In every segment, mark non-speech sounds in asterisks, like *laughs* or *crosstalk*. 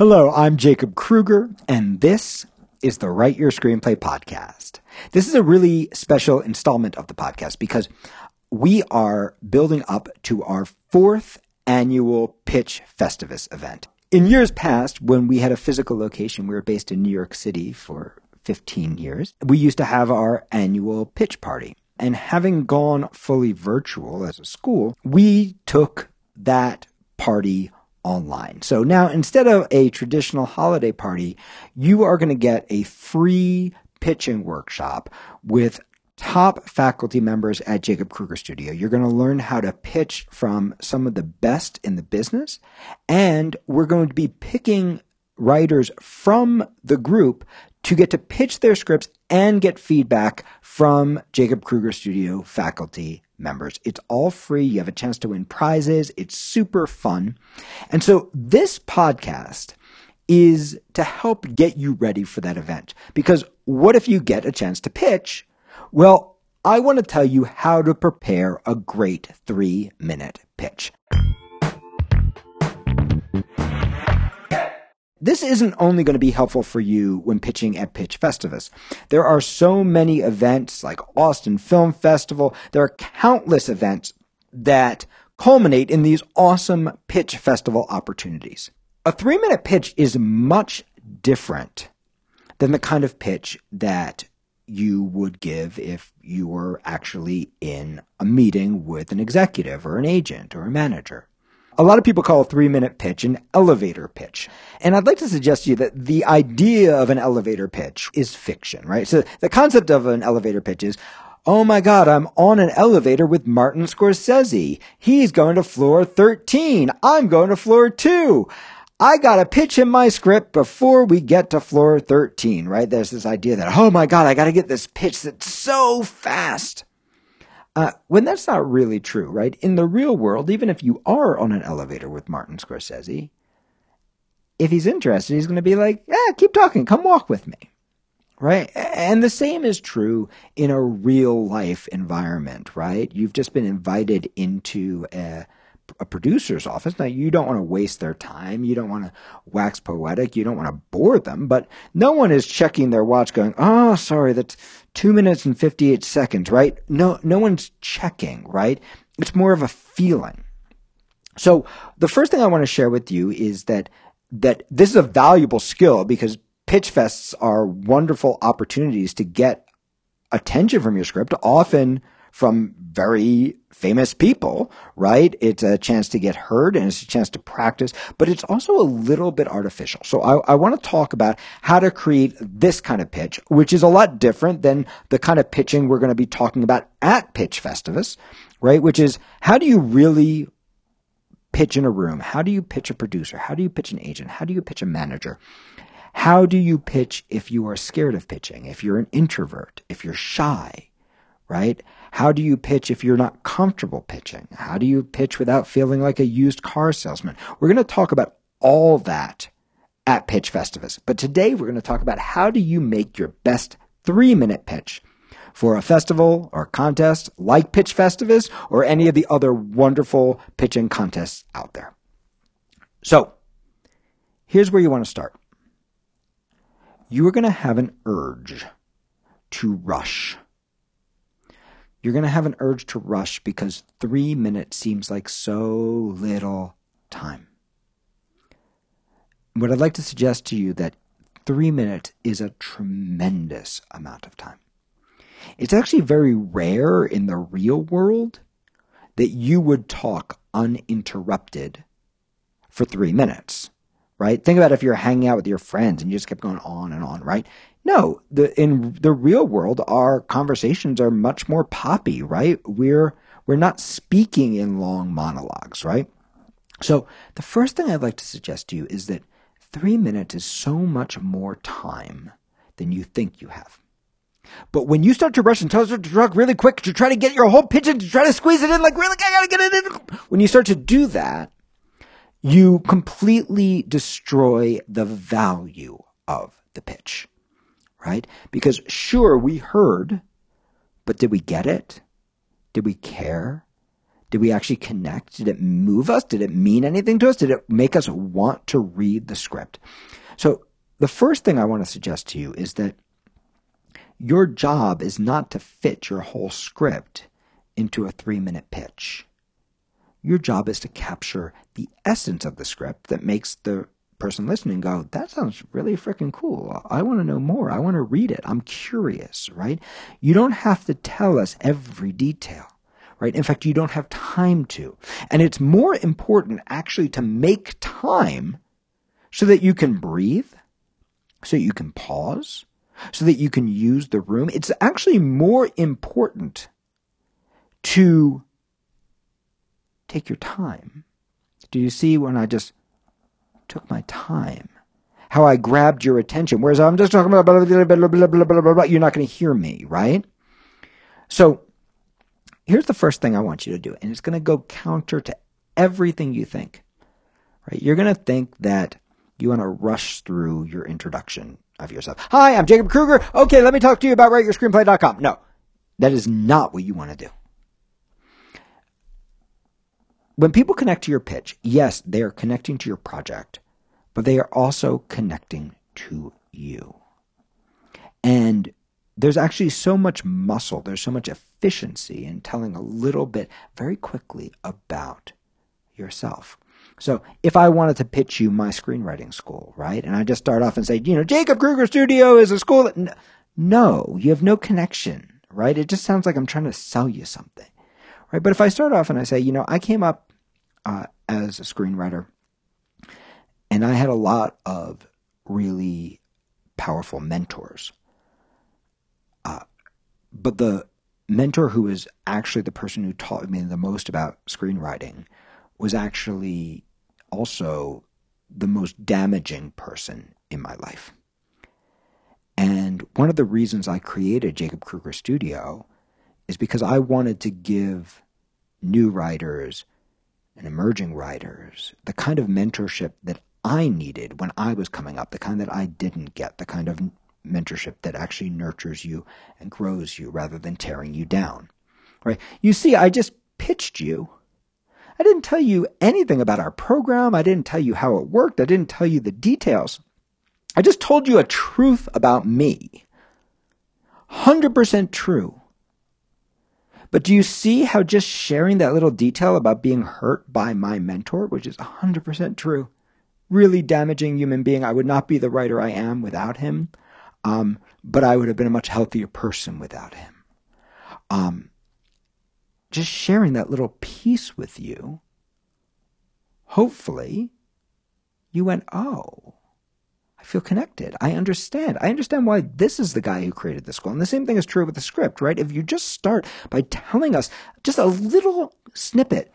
Hello, I'm Jacob Krueger, and this is the Write Your Screenplay podcast. This is a really special installment of the podcast because we are building up to our fourth annual Pitch Festivus event. In years past, when we had a physical location, we were based in New York City for 15 years, we used to have our annual pitch party. And having gone fully virtual as a school, we took that party online. So now instead of a traditional holiday party, you are going to get a free pitching workshop with top faculty members at Jacob Krueger Studio. You're going to learn how to pitch from some of the best in the business, and we're going to be picking writers from the group to get to pitch their scripts and get feedback from Jacob Krueger Studio faculty members. It's all free. You have a chance to win prizes. It's super fun. And so this podcast is to help get you ready for that event. Because what if you get a chance to pitch? Well, I want to tell you how to prepare a great three minute pitch. This isn't only going to be helpful for you when pitching at Pitch Festivus. There are so many events like Austin Film Festival. There are countless events that culminate in these awesome pitch festival opportunities. A three minute pitch is much different than the kind of pitch that you would give if you were actually in a meeting with an executive or an agent or a manager. A lot of people call a three minute pitch an elevator pitch. And I'd like to suggest to you that the idea of an elevator pitch is fiction, right? So the concept of an elevator pitch is, Oh my God, I'm on an elevator with Martin Scorsese. He's going to floor 13. I'm going to floor two. I gotta pitch him my script before we get to floor 13, right? There's this idea that, oh my God, I gotta get this pitch that's so fast. Uh, when that's not really true, right? In the real world, even if you are on an elevator with Martin Scorsese, if he's interested, he's going to be like, yeah, keep talking, come walk with me. Right? And the same is true in a real life environment, right? You've just been invited into a, a producer's office. Now, you don't want to waste their time. You don't want to wax poetic. You don't want to bore them, but no one is checking their watch going, oh, sorry, that's two minutes and 58 seconds, right? No, no one's checking, right? It's more of a feeling. So the first thing I want to share with you is that, that this is a valuable skill because pitch fests are wonderful opportunities to get attention from your script, often from very famous people, right? It's a chance to get heard and it's a chance to practice, but it's also a little bit artificial. So I, I want to talk about how to create this kind of pitch, which is a lot different than the kind of pitching we're going to be talking about at Pitch Festivus, right? Which is how do you really pitch in a room? How do you pitch a producer? How do you pitch an agent? How do you pitch a manager? How do you pitch if you are scared of pitching? If you're an introvert? If you're shy? Right? How do you pitch if you're not comfortable pitching? How do you pitch without feeling like a used car salesman? We're going to talk about all that at Pitch Festivus. But today we're going to talk about how do you make your best three minute pitch for a festival or contest like Pitch Festivus or any of the other wonderful pitching contests out there. So here's where you want to start. You are going to have an urge to rush you're going to have an urge to rush because three minutes seems like so little time. What I'd like to suggest to you that three minutes is a tremendous amount of time. It's actually very rare in the real world that you would talk uninterrupted for three minutes, right? Think about if you're hanging out with your friends and you just kept going on and on, right? No, the in the real world, our conversations are much more poppy, right? We're we're not speaking in long monologues, right? So the first thing I'd like to suggest to you is that three minutes is so much more time than you think you have. But when you start to rush and tell us to talk really quick to try to get your whole pitch in, to try to squeeze it in, like really, I gotta get it in. When you start to do that, you completely destroy the value of the pitch right? Because sure, we heard, but did we get it? Did we care? Did we actually connect? Did it move us? Did it mean anything to us? Did it make us want to read the script? So the first thing I want to suggest to you is that your job is not to fit your whole script into a three minute pitch. Your job is to capture the essence of the script that makes the person listening go, that sounds really freaking cool. I want to know more. I want to read it. I'm curious, right? You don't have to tell us every detail, right? In fact, you don't have time to. And it's more important actually to make time so that you can breathe, so that you can pause, so that you can use the room. It's actually more important to take your time. Do you see when I just took my time, how I grabbed your attention. Whereas I'm just talking about blah, blah, blah, blah, blah, blah, blah, blah. You're not going to hear me, right? So here's the first thing I want you to do, and it's going to go counter to everything you think, right? You're going to think that you want to rush through your introduction of yourself. Hi, I'm Jacob Krueger. Okay, let me talk to you about writeyourscreenplay.com. No, that is not what you want to do when people connect to your pitch, yes, they are connecting to your project, but they are also connecting to you. And there's actually so much muscle, there's so much efficiency in telling a little bit very quickly about yourself. So if I wanted to pitch you my screenwriting school, right? And I just start off and say, you know, Jacob Krueger Studio is a school that, no, you have no connection, right? It just sounds like I'm trying to sell you something, right? But if I start off and I say, you know, I came up uh, as a screenwriter. And I had a lot of really powerful mentors. Uh, but the mentor who was actually the person who taught me the most about screenwriting was actually also the most damaging person in my life. And one of the reasons I created Jacob Krueger Studio is because I wanted to give new writers and emerging writers, the kind of mentorship that I needed when I was coming up, the kind that I didn't get, the kind of mentorship that actually nurtures you and grows you rather than tearing you down. Right? You see, I just pitched you. I didn't tell you anything about our program. I didn't tell you how it worked. I didn't tell you the details. I just told you a truth about me. 100% true. But do you see how just sharing that little detail about being hurt by my mentor, which is 100% true, really damaging human being, I would not be the writer I am without him, um, but I would have been a much healthier person without him. Um, just sharing that little piece with you, hopefully, you went, oh, I feel connected. I understand. I understand why this is the guy who created the school. And the same thing is true with the script, right? If you just start by telling us just a little snippet,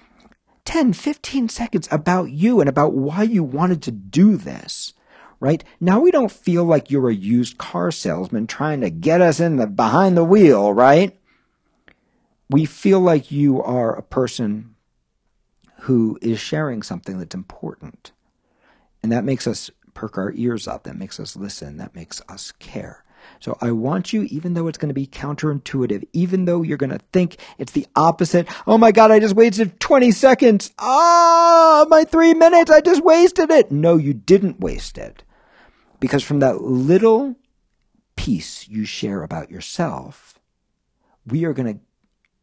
10, 15 seconds about you and about why you wanted to do this, right? Now we don't feel like you're a used car salesman trying to get us in the behind the wheel, right? We feel like you are a person who is sharing something that's important. And that makes us perk our ears up, that makes us listen, that makes us care. So I want you, even though it's going to be counterintuitive, even though you're going to think it's the opposite. Oh my God, I just wasted 20 seconds. Ah, my three minutes, I just wasted it. No, you didn't waste it. Because from that little piece you share about yourself, we are going to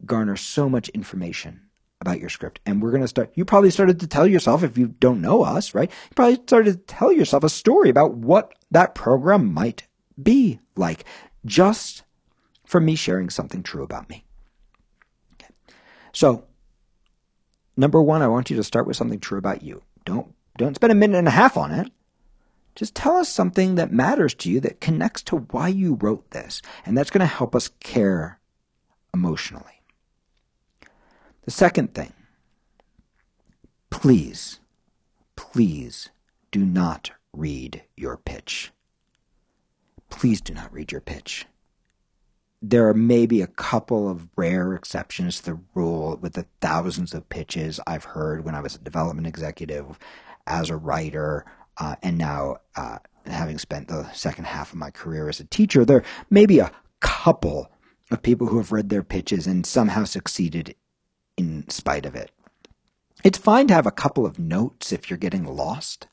garner so much information about your script. And we're going to start, you probably started to tell yourself, if you don't know us, right? You probably started to tell yourself a story about what that program might be like just from me sharing something true about me. Okay. So, number one, I want you to start with something true about you. Don't, don't spend a minute and a half on it. Just tell us something that matters to you that connects to why you wrote this. And that's going to help us care emotionally. The second thing, please, please do not read your pitch. Please do not read your pitch. There are maybe a couple of rare exceptions to the rule with the thousands of pitches I've heard when I was a development executive, as a writer, uh, and now uh, having spent the second half of my career as a teacher. There may be a couple of people who have read their pitches and somehow succeeded in spite of it. It's fine to have a couple of notes if you're getting lost.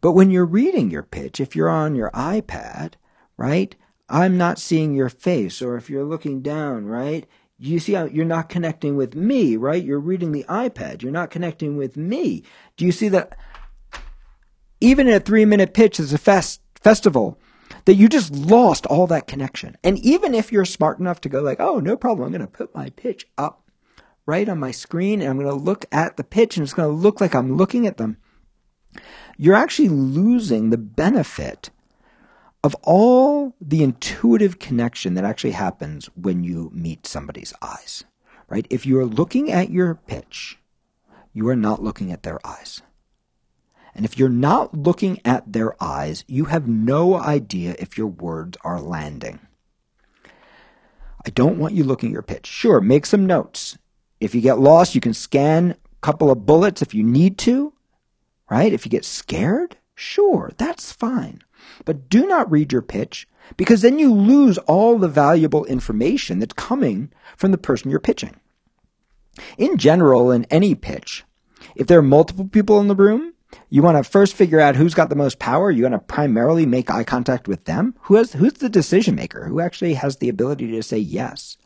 But when you're reading your pitch, if you're on your iPad, right? I'm not seeing your face. Or if you're looking down, right? You see how you're not connecting with me, right? You're reading the iPad. You're not connecting with me. Do you see that? Even in a three minute pitch as a fest, festival, that you just lost all that connection. And even if you're smart enough to go like, oh, no problem, I'm going to put my pitch up right on my screen and I'm going to look at the pitch and it's going to look like I'm looking at them. You're actually losing the benefit of all the intuitive connection that actually happens when you meet somebody's eyes, right? If you are looking at your pitch, you are not looking at their eyes. And if you're not looking at their eyes, you have no idea if your words are landing. I don't want you looking at your pitch. Sure, make some notes. If you get lost, you can scan a couple of bullets if you need to, right? If you get scared, sure, that's fine. But do not read your pitch because then you lose all the valuable information that's coming from the person you're pitching. In general, in any pitch, if there are multiple people in the room, you want to first figure out who's got the most power. You want to primarily make eye contact with them. Who has, who's the decision maker? Who actually has the ability to say yes?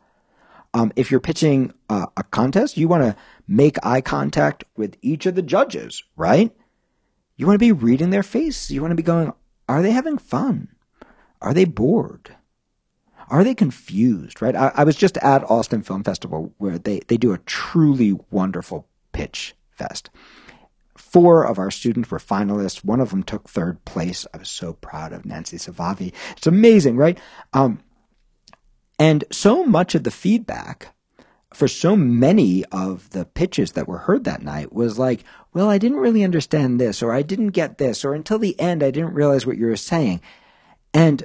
Um, if you're pitching uh, a contest, you want to make eye contact with each of the judges, right? You want to be reading their face. You want to be going, are they having fun? Are they bored? Are they confused? Right? I, I was just at Austin Film Festival where they, they do a truly wonderful pitch fest. Four of our students were finalists. One of them took third place. I was so proud of Nancy Savavi. It's amazing, right? Um, and so much of the feedback for so many of the pitches that were heard that night was like, well, I didn't really understand this, or I didn't get this, or until the end, I didn't realize what you were saying. And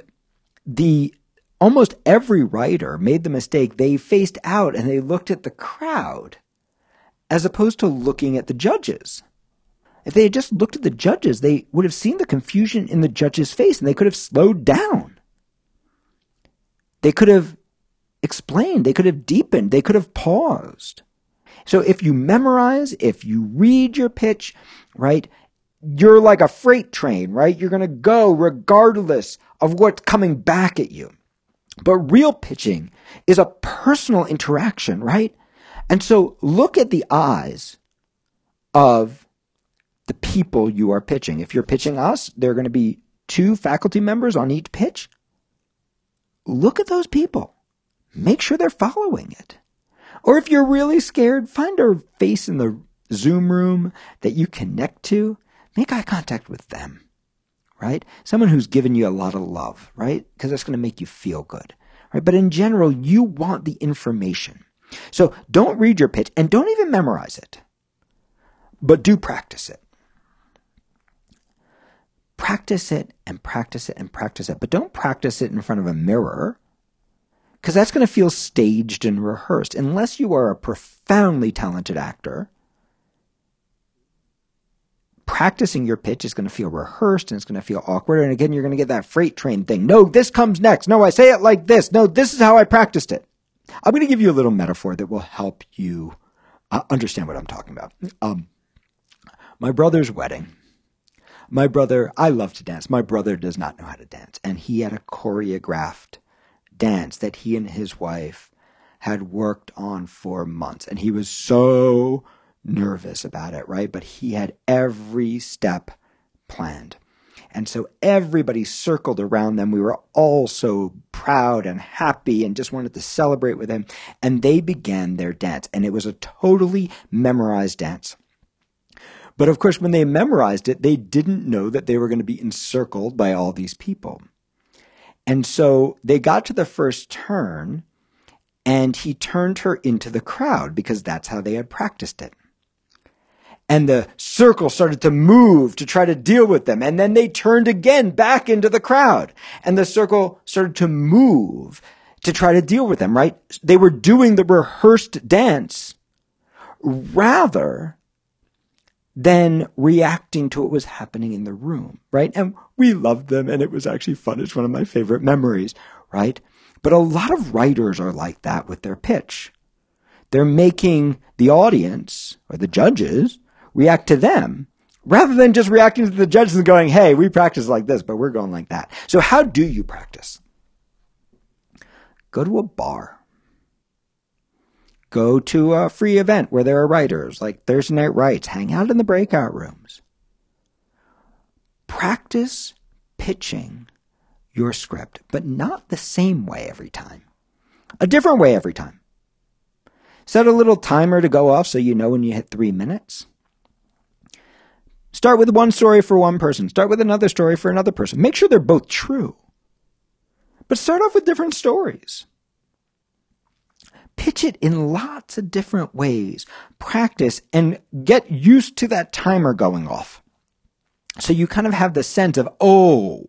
the almost every writer made the mistake. They faced out and they looked at the crowd as opposed to looking at the judges. If they had just looked at the judges, they would have seen the confusion in the judge's face and they could have slowed down. They could have explained, they could have deepened, they could have paused. So if you memorize, if you read your pitch, right, you're like a freight train, right? You're going to go regardless of what's coming back at you. But real pitching is a personal interaction, right? And so look at the eyes of the people you are pitching. If you're pitching us, there are going to be two faculty members on each pitch. Look at those people. Make sure they're following it. Or if you're really scared, find a face in the Zoom room that you connect to. Make eye contact with them, right? Someone who's given you a lot of love, right? Because that's going to make you feel good, right? But in general, you want the information. So don't read your pitch and don't even memorize it, but do practice it. Practice it and practice it and practice it, but don't practice it in front of a mirror because that's going to feel staged and rehearsed. Unless you are a profoundly talented actor, practicing your pitch is going to feel rehearsed and it's going to feel awkward. And again, you're going to get that freight train thing. No, this comes next. No, I say it like this. No, this is how I practiced it. I'm going to give you a little metaphor that will help you uh, understand what I'm talking about. Um, my brother's wedding. My brother, I love to dance. My brother does not know how to dance, and he had a choreographed dance that he and his wife had worked on for months. And he was so nervous about it, right? But he had every step planned. And so everybody circled around them. We were all so proud and happy and just wanted to celebrate with him. And they began their dance. And it was a totally memorized dance. But of course, when they memorized it, they didn't know that they were going to be encircled by all these people. And so they got to the first turn and he turned her into the crowd because that's how they had practiced it. And the circle started to move to try to deal with them. And then they turned again back into the crowd and the circle started to move to try to deal with them, right? They were doing the rehearsed dance rather than reacting to what was happening in the room, right? And we loved them and it was actually fun. It's one of my favorite memories, right? But a lot of writers are like that with their pitch. They're making the audience or the judges react to them rather than just reacting to the judges and going, Hey, we practice like this, but we're going like that. So how do you practice? Go to a bar. Go to a free event where there are writers, like Thursday Night Writes. Hang out in the breakout rooms. Practice pitching your script, but not the same way every time. A different way every time. Set a little timer to go off so you know when you hit three minutes. Start with one story for one person. Start with another story for another person. Make sure they're both true. But start off with different stories. Pitch it in lots of different ways. Practice and get used to that timer going off. So you kind of have the sense of, oh,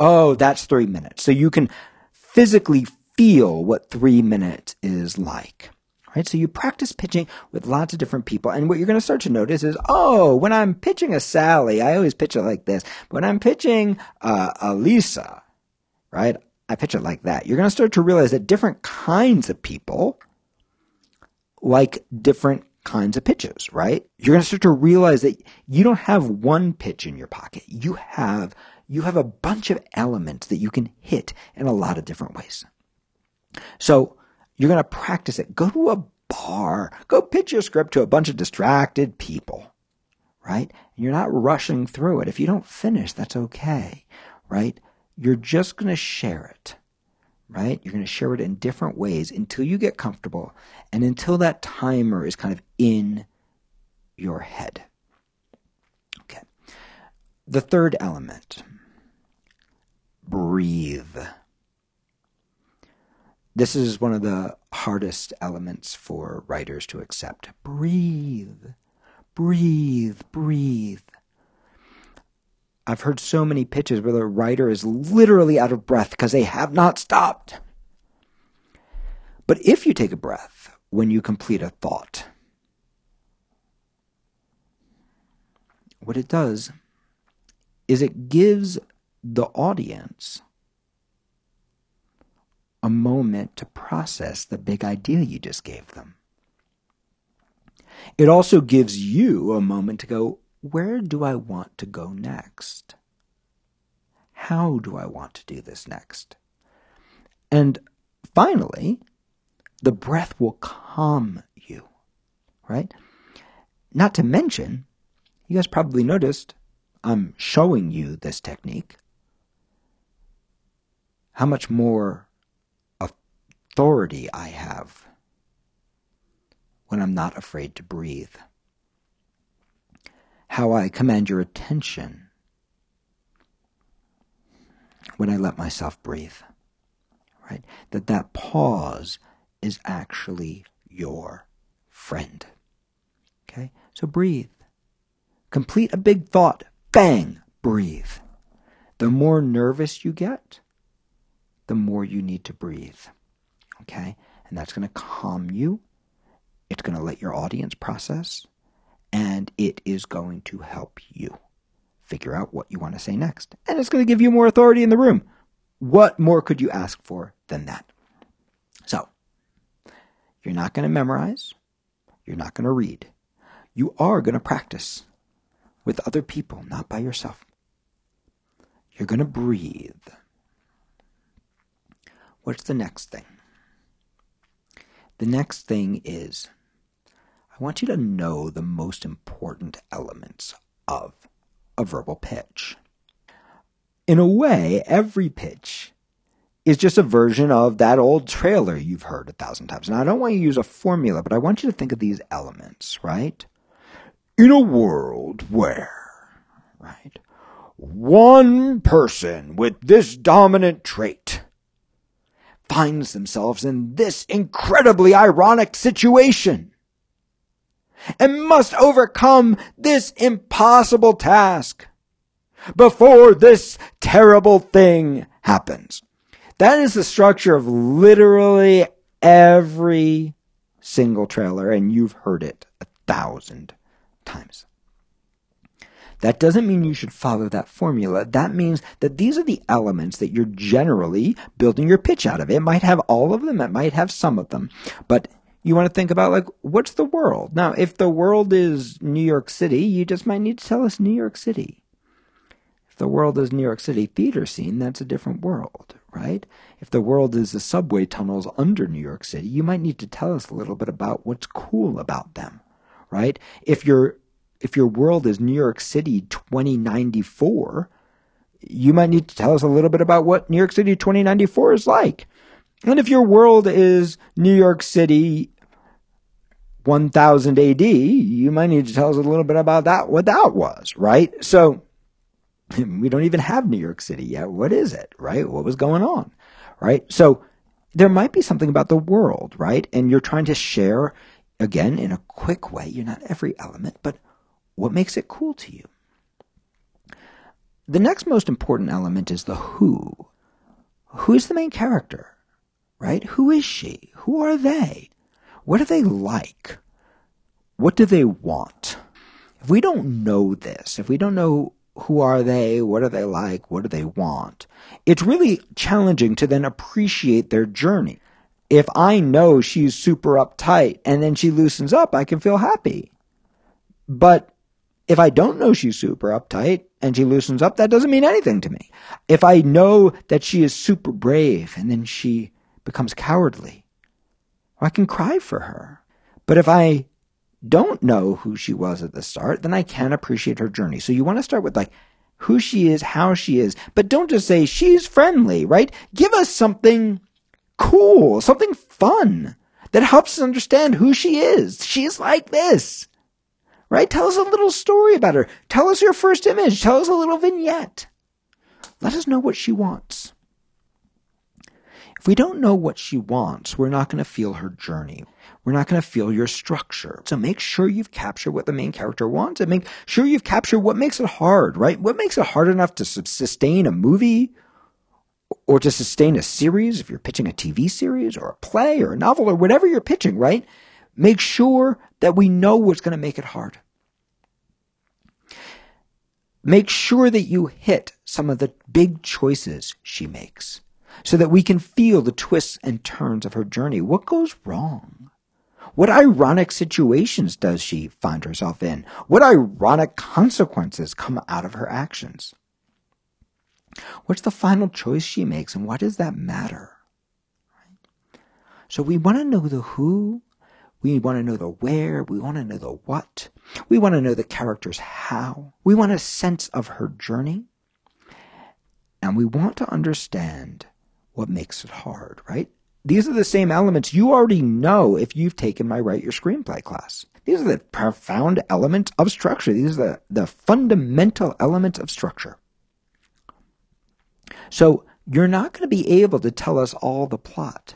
oh, that's three minutes. So you can physically feel what three minutes is like. Right? So you practice pitching with lots of different people. And what you're going to start to notice is, oh, when I'm pitching a Sally, I always pitch it like this. When I'm pitching uh, a Lisa, right? I pitch it like that. You're going to start to realize that different kinds of people like different kinds of pitches, right? You're going to start to realize that you don't have one pitch in your pocket. You have you have a bunch of elements that you can hit in a lot of different ways. So you're going to practice it. Go to a bar. Go pitch your script to a bunch of distracted people, right? And you're not rushing through it. If you don't finish, that's okay, right? You're just going to share it right? You're going to share it in different ways until you get comfortable and until that timer is kind of in your head. Okay. The third element breathe. This is one of the hardest elements for writers to accept. Breathe, breathe, breathe. I've heard so many pitches where the writer is literally out of breath because they have not stopped. But if you take a breath when you complete a thought, what it does is it gives the audience a moment to process the big idea you just gave them. It also gives you a moment to go, where do I want to go next? How do I want to do this next? And finally, the breath will calm you, right? Not to mention, you guys probably noticed I'm showing you this technique. How much more authority I have when I'm not afraid to breathe how I command your attention when I let myself breathe. Right? That that pause is actually your friend. Okay? So breathe. Complete a big thought. Bang! Breathe. The more nervous you get, the more you need to breathe. Okay? And that's going to calm you. It's going to let your audience process and it is going to help you figure out what you want to say next. And it's going to give you more authority in the room. What more could you ask for than that? So, you're not going to memorize, you're not going to read. You are going to practice with other people, not by yourself. You're going to breathe. What's the next thing? The next thing is I want you to know the most important elements of a verbal pitch. In a way, every pitch is just a version of that old trailer you've heard a thousand times. Now, I don't want you to use a formula, but I want you to think of these elements, right? In a world where, right, one person with this dominant trait finds themselves in this incredibly ironic situation and must overcome this impossible task before this terrible thing happens. That is the structure of literally every single trailer, and you've heard it a thousand times. That doesn't mean you should follow that formula. That means that these are the elements that you're generally building your pitch out of. It might have all of them, it might have some of them, but you want to think about like what's the world? Now if the world is new york city you just might need to tell us new york city. If the world is new york city theater scene that's a different world right? If the world is the subway tunnels under new york city you might need to tell us a little bit about what's cool about them right? If your if your world is new york city 2094 you might need to tell us a little bit about what new york city 2094 is like. And if your world is New York City 1000 AD, you might need to tell us a little bit about that, what that was, right? So *laughs* we don't even have New York City yet. What is it, right? What was going on, right? So there might be something about the world, right? And you're trying to share, again, in a quick way. You're not every element, but what makes it cool to you? The next most important element is the who. Who is the main character, right? Who is she? Who are they? What are they like? What do they want? If we don't know this, if we don't know who are they, what are they like, what do they want, it's really challenging to then appreciate their journey. If I know she's super uptight and then she loosens up, I can feel happy. But if I don't know she's super uptight and she loosens up, that doesn't mean anything to me. If I know that she is super brave and then she becomes cowardly, I can cry for her. But if I don't know who she was at the start, then I can appreciate her journey. So you want to start with like who she is, how she is, but don't just say she's friendly, right? Give us something cool, something fun that helps us understand who she is. She's like this, right? Tell us a little story about her. Tell us your first image. Tell us a little vignette. Let us know what she wants. If we don't know what she wants, we're not going to feel her journey. We're not going to feel your structure. So make sure you've captured what the main character wants and make sure you've captured what makes it hard, right? What makes it hard enough to sustain a movie or to sustain a series if you're pitching a TV series or a play or a novel or whatever you're pitching, right? Make sure that we know what's going to make it hard. Make sure that you hit some of the big choices she makes so that we can feel the twists and turns of her journey. What goes wrong? What ironic situations does she find herself in? What ironic consequences come out of her actions? What's the final choice she makes, and why does that matter? So we want to know the who, we want to know the where, we want to know the what, we want to know the character's how, we want a sense of her journey, and we want to understand what makes it hard, right? These are the same elements you already know if you've taken my Write Your Screenplay class. These are the profound elements of structure. These are the, the fundamental elements of structure. So you're not going to be able to tell us all the plot.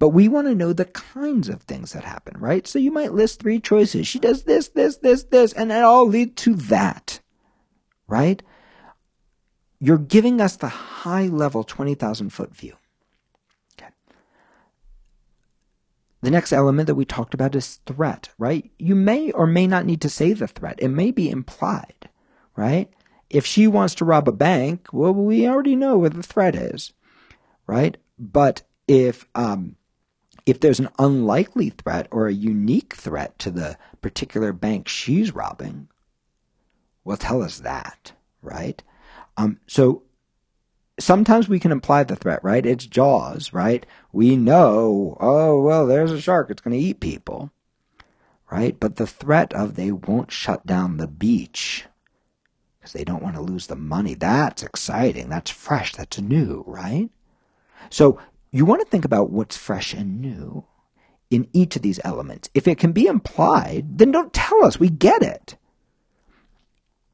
But we want to know the kinds of things that happen, right? So you might list three choices. She does this, this, this, this, and it all lead to that, right? You're giving us the high level 20,000 foot view. Okay. The next element that we talked about is threat, right? You may or may not need to say the threat. It may be implied, right? If she wants to rob a bank, well, we already know what the threat is, right? But if um, if there's an unlikely threat or a unique threat to the particular bank she's robbing, well, tell us that, right? Um, so sometimes we can imply the threat, right? It's Jaws, right? We know, oh, well, there's a shark. It's going to eat people, right? But the threat of they won't shut down the beach because they don't want to lose the money, that's exciting. That's fresh. That's new, right? So you want to think about what's fresh and new in each of these elements. If it can be implied, then don't tell us. We get it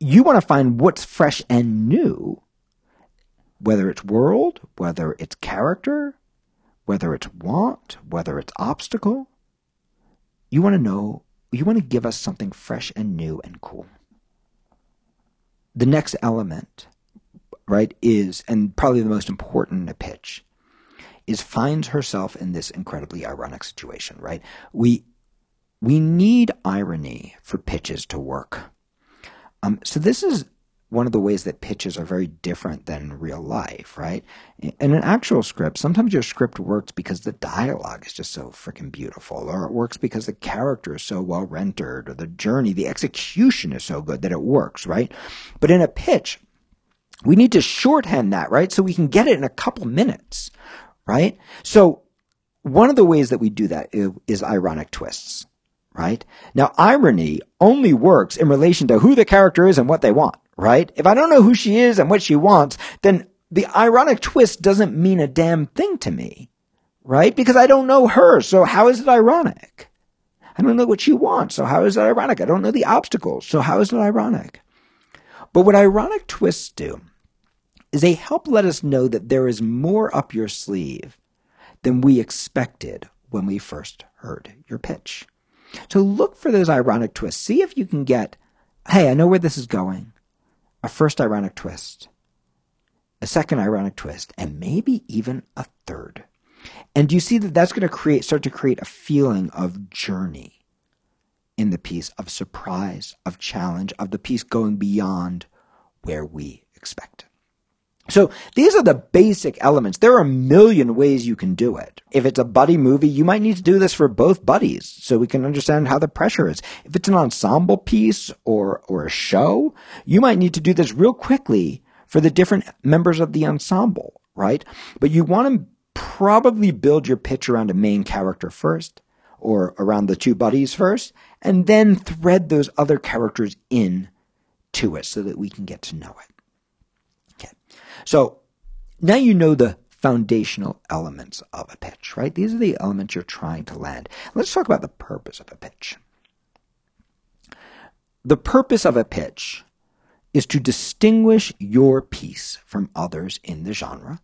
you want to find what's fresh and new, whether it's world, whether it's character, whether it's want, whether it's obstacle. You want to know, you want to give us something fresh and new and cool. The next element, right, is, and probably the most important in a pitch, is finds herself in this incredibly ironic situation, right? We, we need irony for pitches to work um, so this is one of the ways that pitches are very different than real life, right? In an actual script, sometimes your script works because the dialogue is just so freaking beautiful, or it works because the character is so well rendered, or the journey, the execution is so good that it works, right? But in a pitch, we need to shorthand that, right? So we can get it in a couple minutes, right? So one of the ways that we do that is ironic twists, right? Now, irony only works in relation to who the character is and what they want, right? If I don't know who she is and what she wants, then the ironic twist doesn't mean a damn thing to me, right? Because I don't know her. So how is it ironic? I don't know what she wants. So how is it ironic? I don't know the obstacles. So how is it ironic? But what ironic twists do is they help let us know that there is more up your sleeve than we expected when we first heard your pitch. So look for those ironic twists. See if you can get, hey, I know where this is going. A first ironic twist, a second ironic twist, and maybe even a third. And you see that that's going to create, start to create a feeling of journey in the piece, of surprise, of challenge, of the piece going beyond where we expect. So these are the basic elements. There are a million ways you can do it. If it's a buddy movie, you might need to do this for both buddies so we can understand how the pressure is. If it's an ensemble piece or, or a show, you might need to do this real quickly for the different members of the ensemble, right? But you want to probably build your pitch around a main character first or around the two buddies first and then thread those other characters in to it so that we can get to know it. So now you know the foundational elements of a pitch, right? These are the elements you're trying to land. Let's talk about the purpose of a pitch. The purpose of a pitch is to distinguish your piece from others in the genre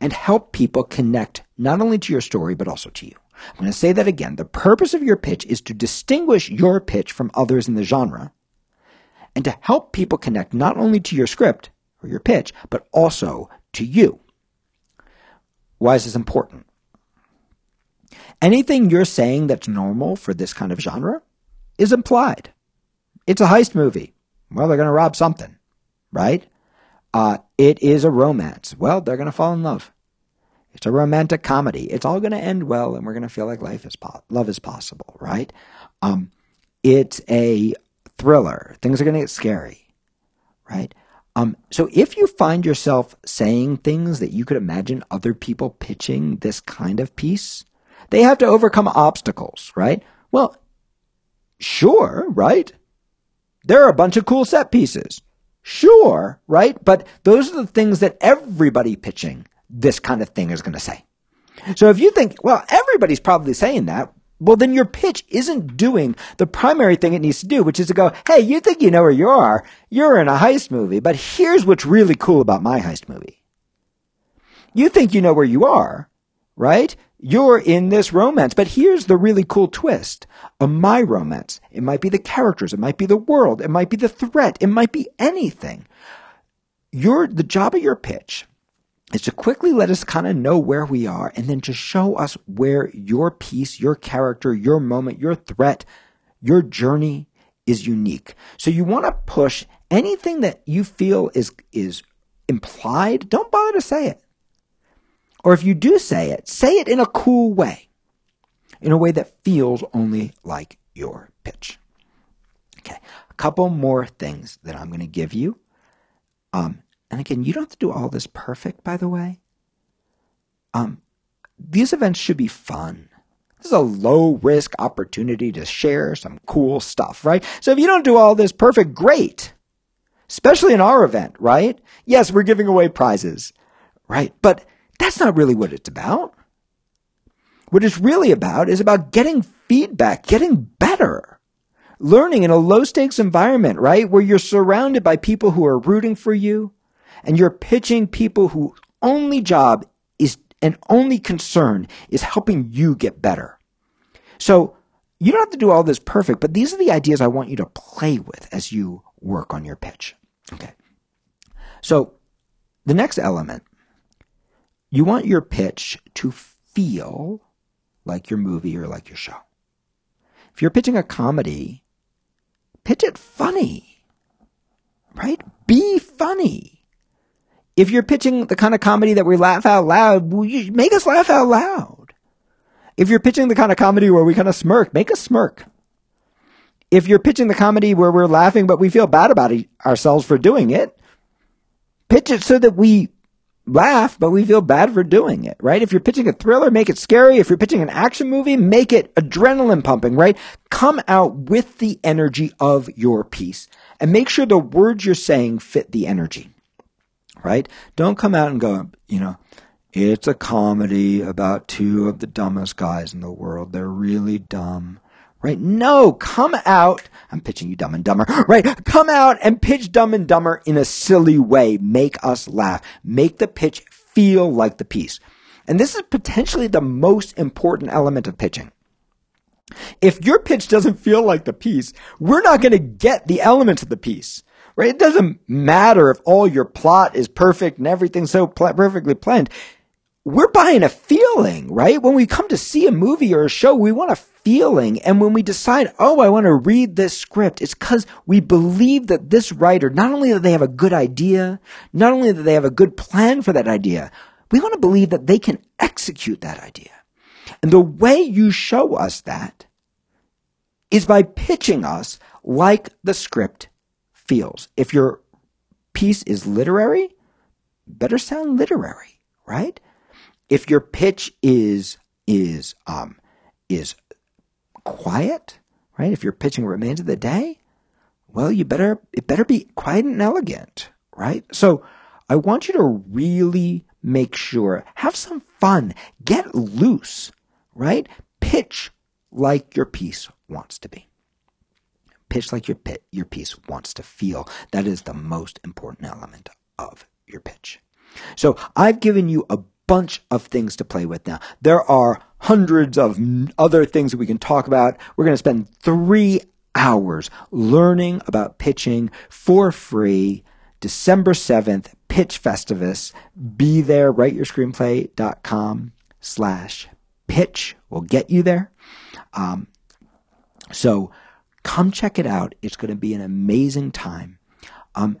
and help people connect not only to your story, but also to you. I'm going to say that again. The purpose of your pitch is to distinguish your pitch from others in the genre and to help people connect not only to your script, or your pitch, but also to you. Why is this important? Anything you're saying that's normal for this kind of genre is implied. It's a heist movie. Well, they're going to rob something, right? Uh, it is a romance. Well, they're going to fall in love. It's a romantic comedy. It's all going to end well, and we're going to feel like life is po- love is possible, right? Um, it's a thriller. Things are going to get scary, right? Um, so if you find yourself saying things that you could imagine other people pitching this kind of piece, they have to overcome obstacles, right? Well, sure, right? There are a bunch of cool set pieces. Sure, right? But those are the things that everybody pitching this kind of thing is going to say. So if you think, well, everybody's probably saying that, well, then your pitch isn't doing the primary thing it needs to do, which is to go, hey, you think you know where you are. You're in a heist movie, but here's what's really cool about my heist movie. You think you know where you are, right? You're in this romance, but here's the really cool twist of my romance. It might be the characters. It might be the world. It might be the threat. It might be anything. Your, the job of your pitch is to quickly let us kind of know where we are and then to show us where your piece, your character, your moment, your threat, your journey is unique. So you want to push anything that you feel is, is implied. Don't bother to say it. Or if you do say it, say it in a cool way, in a way that feels only like your pitch. Okay. A couple more things that I'm going to give you. Um, and again, you don't have to do all this perfect, by the way. Um, these events should be fun. This is a low risk opportunity to share some cool stuff, right? So if you don't do all this perfect, great. Especially in our event, right? Yes, we're giving away prizes, right? But that's not really what it's about. What it's really about is about getting feedback, getting better, learning in a low stakes environment, right? Where you're surrounded by people who are rooting for you, and you're pitching people whose only job is and only concern is helping you get better. So you don't have to do all this perfect, but these are the ideas I want you to play with as you work on your pitch. Okay. So the next element, you want your pitch to feel like your movie or like your show. If you're pitching a comedy, pitch it funny right? Be funny. If you're pitching the kind of comedy that we laugh out loud, make us laugh out loud. If you're pitching the kind of comedy where we kind of smirk, make us smirk. If you're pitching the comedy where we're laughing but we feel bad about it, ourselves for doing it, pitch it so that we laugh, but we feel bad for doing it, right? If you're pitching a thriller, make it scary. If you're pitching an action movie, make it adrenaline pumping, right? Come out with the energy of your piece and make sure the words you're saying fit the energy, right? Don't come out and go, you know, it's a comedy about two of the dumbest guys in the world. They're really dumb right? No, come out. I'm pitching you dumb and dumber, right? Come out and pitch dumb and dumber in a silly way. Make us laugh. Make the pitch feel like the piece. And this is potentially the most important element of pitching. If your pitch doesn't feel like the piece, we're not going to get the elements of the piece, right? It doesn't matter if all your plot is perfect and everything's so pl- perfectly planned we're buying a feeling, right? When we come to see a movie or a show, we want a feeling. And when we decide, oh, I want to read this script, it's because we believe that this writer, not only that they have a good idea, not only that they have a good plan for that idea, we want to believe that they can execute that idea. And the way you show us that is by pitching us like the script feels. If your piece is literary, better sound literary, right? if your pitch is is um is quiet, right? If you're pitching remains of the day, well, you better it better be quiet and elegant, right? So I want you to really make sure, have some fun, get loose, right? Pitch like your piece wants to be. Pitch like your pit, your piece wants to feel. That is the most important element of your pitch. So I've given you a bunch of things to play with now. There are hundreds of other things that we can talk about. We're going to spend three hours learning about pitching for free. December 7th, Pitch Festivus. Be there, writeyourscreenplay.com slash pitch will get you there. Um, so come check it out. It's going to be an amazing time. Um,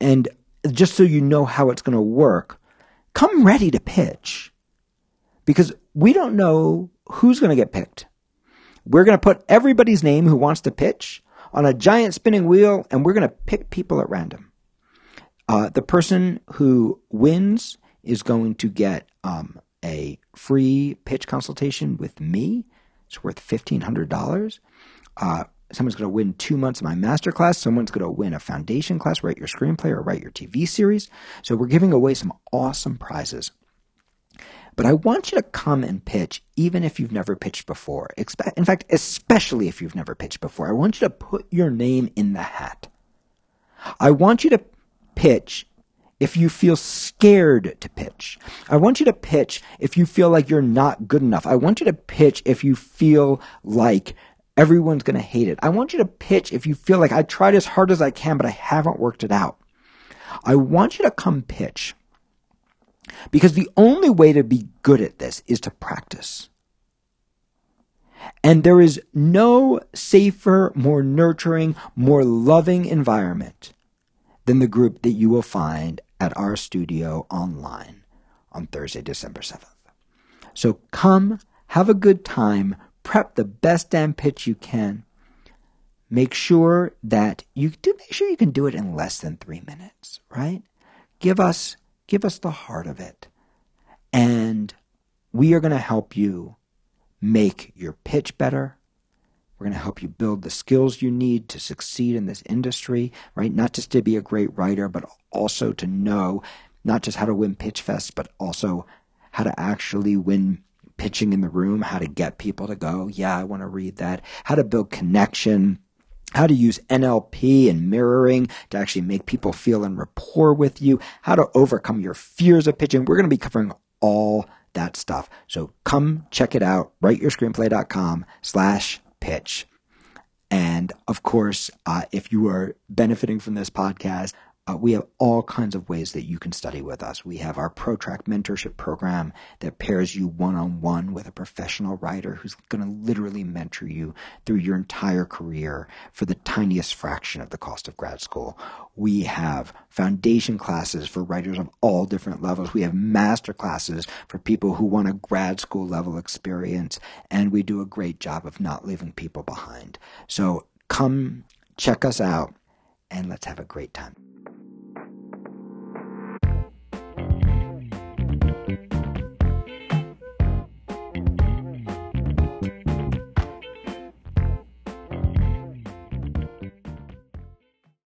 and just so you know how it's going to work, come ready to pitch because we don't know who's going to get picked. We're going to put everybody's name who wants to pitch on a giant spinning wheel and we're going to pick people at random. Uh, the person who wins is going to get um, a free pitch consultation with me. It's worth $1,500. Uh, someone's going to win two months of my masterclass. Someone's going to win a foundation class, write your screenplay or write your TV series. So we're giving away some awesome prizes. But I want you to come and pitch, even if you've never pitched before. In fact, especially if you've never pitched before. I want you to put your name in the hat. I want you to pitch if you feel scared to pitch. I want you to pitch if you feel like you're not good enough. I want you to pitch if you feel like everyone's going to hate it. I want you to pitch if you feel like I tried as hard as I can, but I haven't worked it out. I want you to come pitch because the only way to be good at this is to practice. And there is no safer, more nurturing, more loving environment than the group that you will find at our studio online on Thursday, December 7th. So come, have a good time, prep the best damn pitch you can. Make sure that you do make sure you can do it in less than three minutes, right? Give us give us the heart of it. And we are going to help you make your pitch better. We're going to help you build the skills you need to succeed in this industry, right? Not just to be a great writer, but also to know not just how to win pitch fests, but also how to actually win pitching in the room, how to get people to go, yeah, I want to read that, how to build connection, how to use NLP and mirroring to actually make people feel in rapport with you, how to overcome your fears of pitching. We're going to be covering all that stuff. So come check it out, writeyourscreenplay.com slash pitch. And of course, uh, if you are benefiting from this podcast, Uh, we have all kinds of ways that you can study with us. We have our ProTrack mentorship program that pairs you one on one with a professional writer who's going to literally mentor you through your entire career for the tiniest fraction of the cost of grad school. We have foundation classes for writers of all different levels. We have master classes for people who want a grad school level experience. And we do a great job of not leaving people behind. So come check us out and let's have a great time.